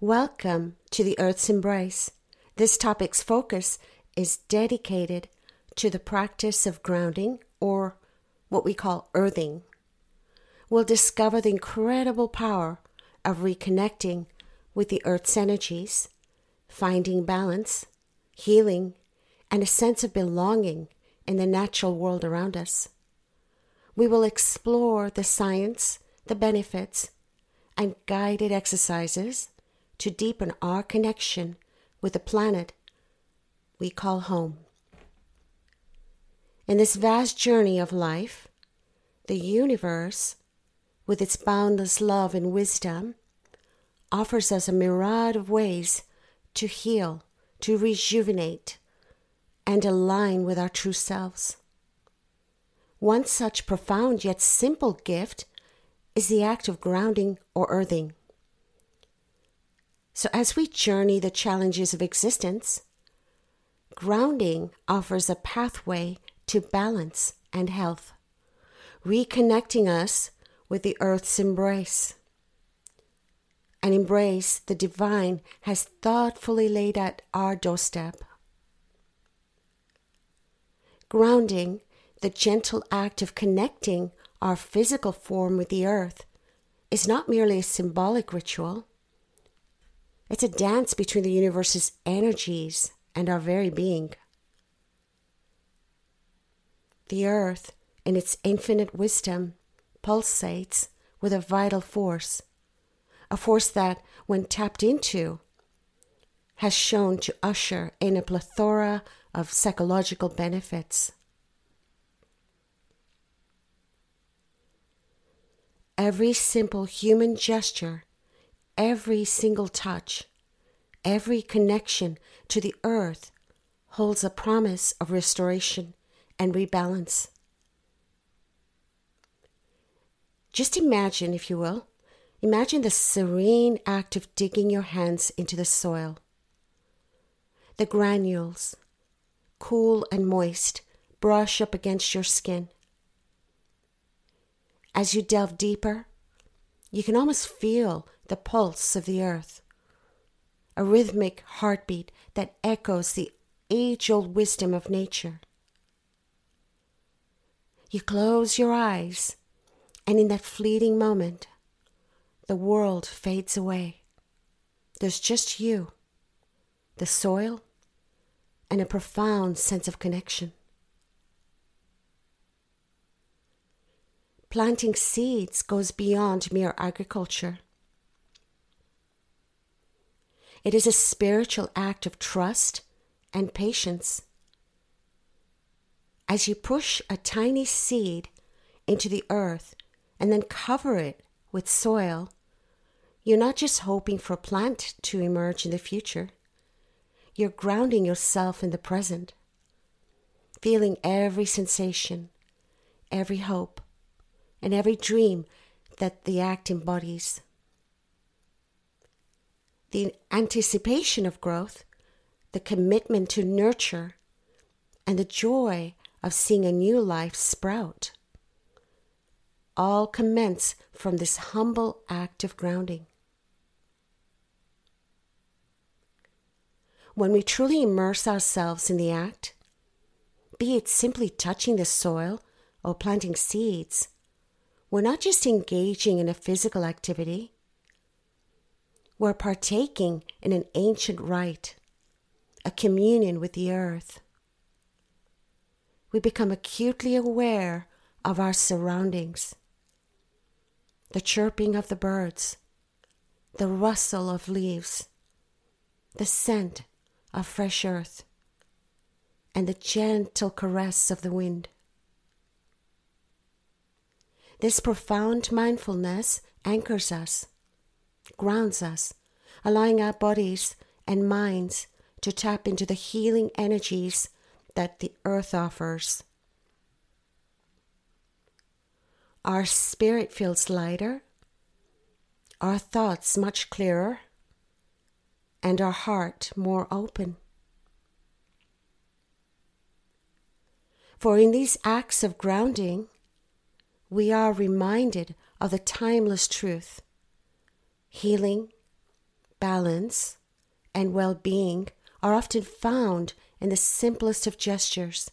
Welcome to the Earth's Embrace. This topic's focus is dedicated to the practice of grounding, or what we call earthing. We'll discover the incredible power of reconnecting with the Earth's energies, finding balance, healing, and a sense of belonging in the natural world around us. We will explore the science, the benefits, and guided exercises to deepen our connection with the planet we call home. In this vast journey of life, the universe, with its boundless love and wisdom, offers us a myriad of ways to heal, to rejuvenate, and align with our true selves. One such profound yet simple gift is the act of grounding or earthing. So, as we journey the challenges of existence, grounding offers a pathway to balance and health, reconnecting us with the earth's embrace. An embrace the divine has thoughtfully laid at our doorstep. Grounding, the gentle act of connecting our physical form with the earth, is not merely a symbolic ritual it's a dance between the universe's energies and our very being. The earth, in its infinite wisdom, pulsates with a vital force, a force that, when tapped into, has shown to usher in a plethora of psychological benefits. Every simple human gesture Every single touch, every connection to the earth holds a promise of restoration and rebalance. Just imagine, if you will, imagine the serene act of digging your hands into the soil. The granules, cool and moist, brush up against your skin. As you delve deeper, you can almost feel the pulse of the earth, a rhythmic heartbeat that echoes the age old wisdom of nature. You close your eyes, and in that fleeting moment, the world fades away. There's just you, the soil, and a profound sense of connection. Planting seeds goes beyond mere agriculture. It is a spiritual act of trust and patience. As you push a tiny seed into the earth and then cover it with soil, you're not just hoping for a plant to emerge in the future. You're grounding yourself in the present, feeling every sensation, every hope, and every dream that the act embodies the anticipation of growth, the commitment to nurture, and the joy of seeing a new life sprout. All commence from this humble act of grounding. When we truly immerse ourselves in the act, be it simply touching the soil or planting seeds, we're not just engaging in a physical activity we're partaking in an ancient rite, a communion with the earth. We become acutely aware of our surroundings the chirping of the birds, the rustle of leaves, the scent of fresh earth, and the gentle caress of the wind. This profound mindfulness anchors us grounds us, allowing our bodies and minds to tap into the healing energies that the earth offers. Our spirit feels lighter, our thoughts much clearer, and our heart more open. For in these acts of grounding, we are reminded of the timeless truth healing, balance, and well being are often found in the simplest of gestures.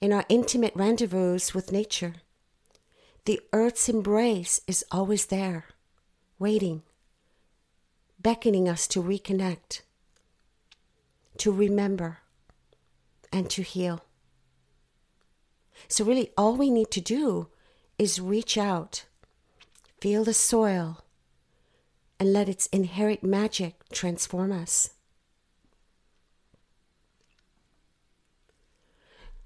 In our intimate rendezvous with nature, the earth's embrace is always there, waiting, beckoning us to reconnect, to remember, and to heal. So, really, all we need to do is reach out, feel the soil, and let its inherent magic transform us.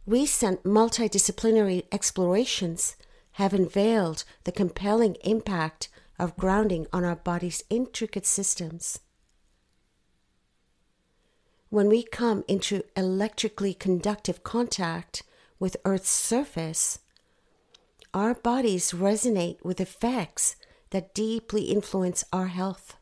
Recent multidisciplinary explorations have unveiled the compelling impact of grounding on our body's intricate systems. When we come into electrically conductive contact with Earth's surface, our bodies resonate with effects that deeply influence our health.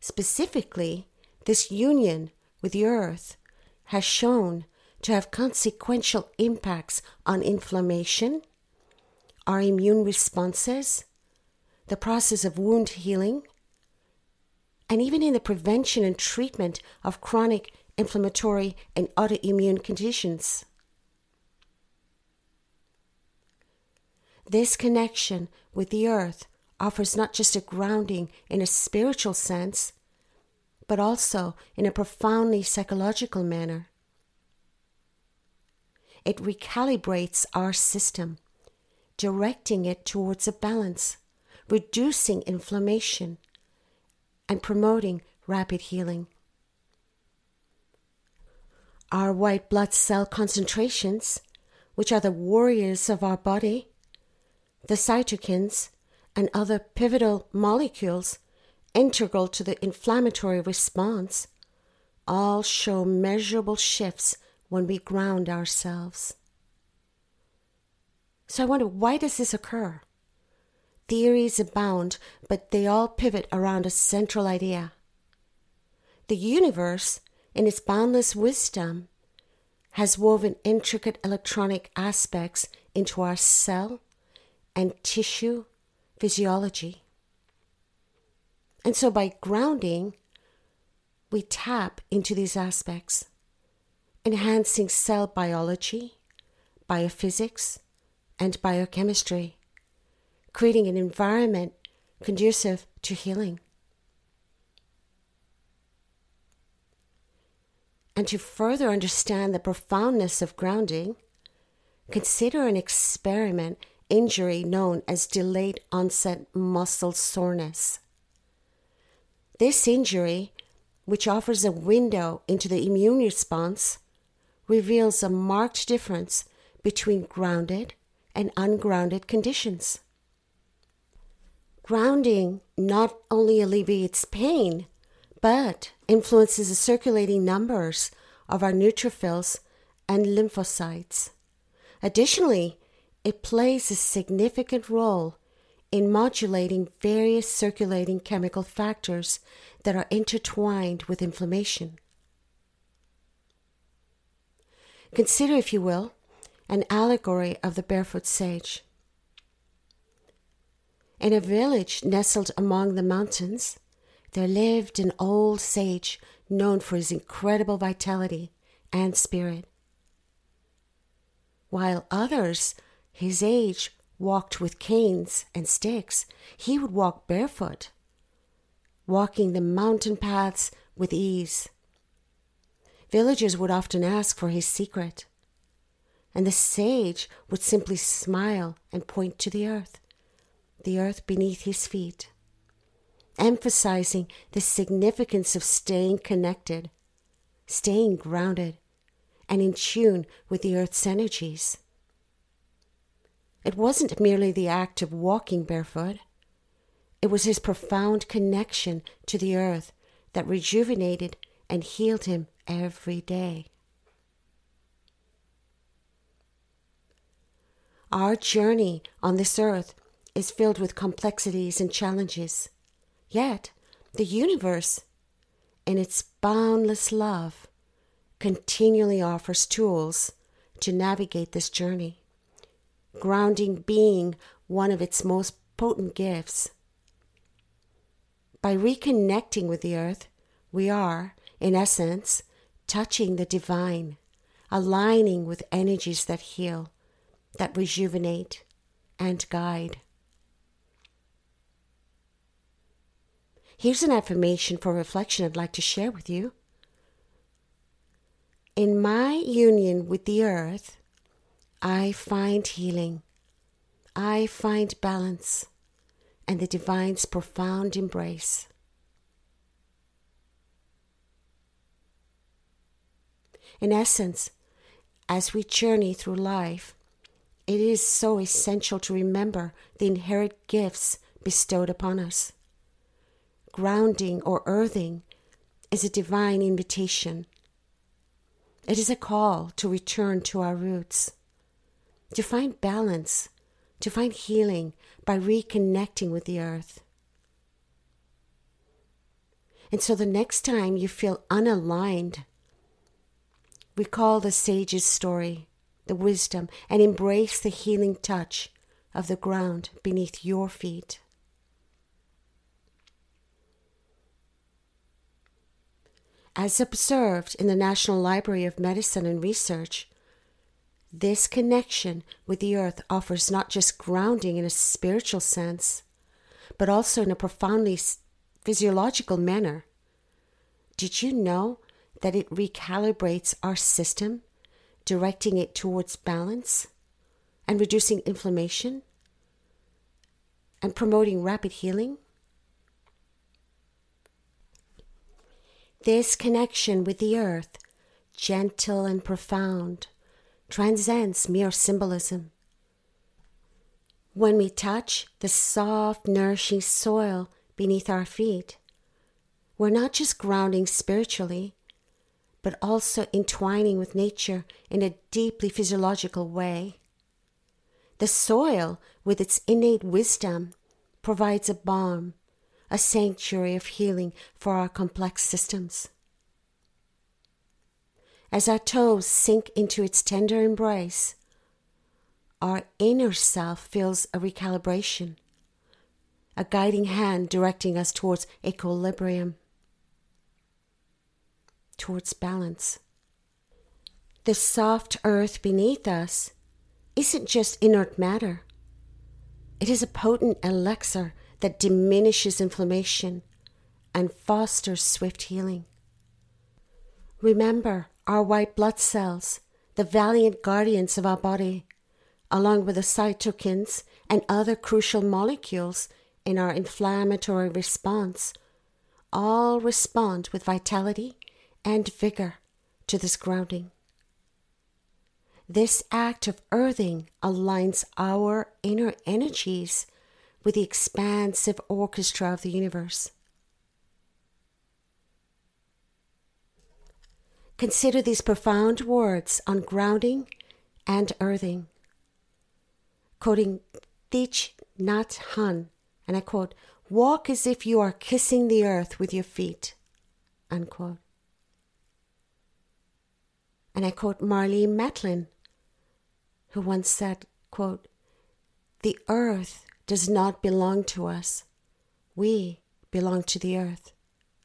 Specifically, this union with the earth has shown to have consequential impacts on inflammation, our immune responses, the process of wound healing, and even in the prevention and treatment of chronic inflammatory and autoimmune conditions. This connection with the earth offers not just a grounding in a spiritual sense, but also in a profoundly psychological manner. It recalibrates our system, directing it towards a balance, reducing inflammation, and promoting rapid healing. Our white blood cell concentrations, which are the warriors of our body, the cytokines, and other pivotal molecules integral to the inflammatory response all show measurable shifts when we ground ourselves. So I wonder why does this occur? Theories abound, but they all pivot around a central idea. The universe, in its boundless wisdom, has woven intricate electronic aspects into our cell and tissue physiology. And so by grounding, we tap into these aspects, enhancing cell biology, biophysics, and biochemistry, creating an environment conducive to healing. And to further understand the profoundness of grounding, consider an experiment injury known as delayed onset muscle soreness. This injury, which offers a window into the immune response, reveals a marked difference between grounded and ungrounded conditions. Grounding not only alleviates pain, but influences the circulating numbers of our neutrophils and lymphocytes. Additionally, it plays a significant role in modulating various circulating chemical factors that are intertwined with inflammation. Consider, if you will, an allegory of the barefoot sage. In a village nestled among the mountains, there lived an old sage known for his incredible vitality and spirit. While others his age walked with canes and sticks, he would walk barefoot, walking the mountain paths with ease. Villagers would often ask for his secret, and the sage would simply smile and point to the earth, the earth beneath his feet, emphasizing the significance of staying connected, staying grounded, and in tune with the earth's energies. It wasn't merely the act of walking barefoot, it was his profound connection to the earth that rejuvenated and healed him every day. Our journey on this earth is filled with complexities and challenges. Yet, the universe, in its boundless love, continually offers tools to navigate this journey grounding being one of its most potent gifts. By reconnecting with the earth, we are, in essence, touching the divine, aligning with energies that heal, that rejuvenate, and guide. Here's an affirmation for reflection I'd like to share with you. In my union with the earth, I find healing. I find balance and the divine's profound embrace. In essence, as we journey through life, it is so essential to remember the inherent gifts bestowed upon us grounding or earthing is a divine invitation. It is a call to return to our roots, to find balance, to find healing by reconnecting with the earth. And so the next time you feel unaligned, recall the sage's story, the wisdom, and embrace the healing touch of the ground beneath your feet. As observed in the National Library of Medicine and Research, this connection with the earth offers not just grounding in a spiritual sense, but also in a profoundly physiological manner. Did you know that it recalibrates our system, directing it towards balance and reducing inflammation and promoting rapid healing? This connection with the earth, gentle and profound, transcends mere symbolism. When we touch the soft, nourishing soil beneath our feet, we're not just grounding spiritually, but also entwining with nature in a deeply physiological way. The soil, with its innate wisdom, provides a balm a sanctuary of healing for our complex systems. As our toes sink into its tender embrace, our inner self feels a recalibration, a guiding hand directing us towards equilibrium, towards balance. The soft earth beneath us isn't just inert matter, it is a potent elixir that diminishes inflammation and fosters swift healing. Remember our white blood cells, the valiant guardians of our body, along with the cytokines and other crucial molecules in our inflammatory response, all respond with vitality and vigor to this grounding. This act of earthing aligns our inner energies with the expansive orchestra of the universe. Consider these profound words on grounding and earthing. Quoting Thich Nhat Hanh, and I quote, Walk as if you are kissing the earth with your feet. Unquote. And I quote Marlee Matlin, who once said, quote, The earth does not belong to us. We belong to the earth.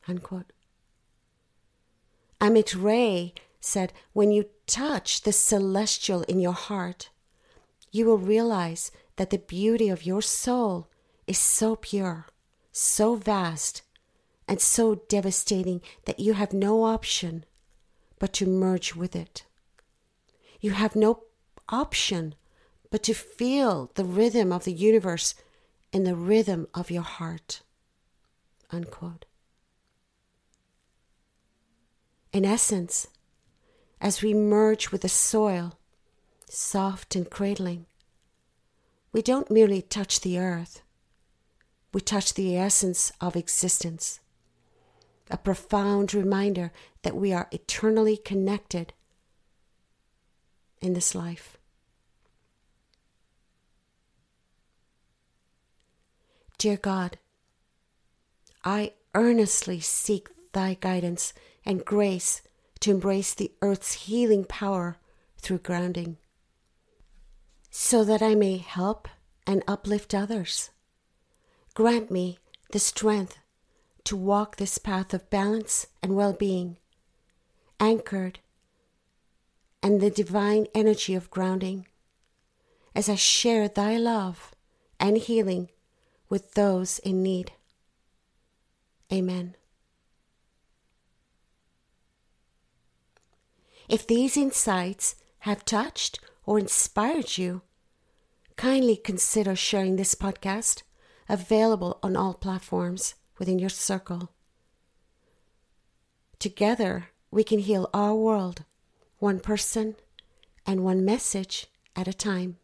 Unquote. Amit Ray said, When you touch the celestial in your heart, you will realize that the beauty of your soul is so pure, so vast, and so devastating that you have no option but to merge with it. You have no option but to feel the rhythm of the universe in the rhythm of your heart. Unquote. In essence, as we merge with the soil, soft and cradling, we don't merely touch the earth, we touch the essence of existence, a profound reminder that we are eternally connected in this life. Dear God, I earnestly seek thy guidance and grace to embrace the earth's healing power through grounding, so that I may help and uplift others. Grant me the strength to walk this path of balance and well being, anchored and the divine energy of grounding as I share thy love and healing with those in need. Amen. If these insights have touched or inspired you, kindly consider sharing this podcast, available on all platforms within your circle. Together, we can heal our world, one person and one message at a time.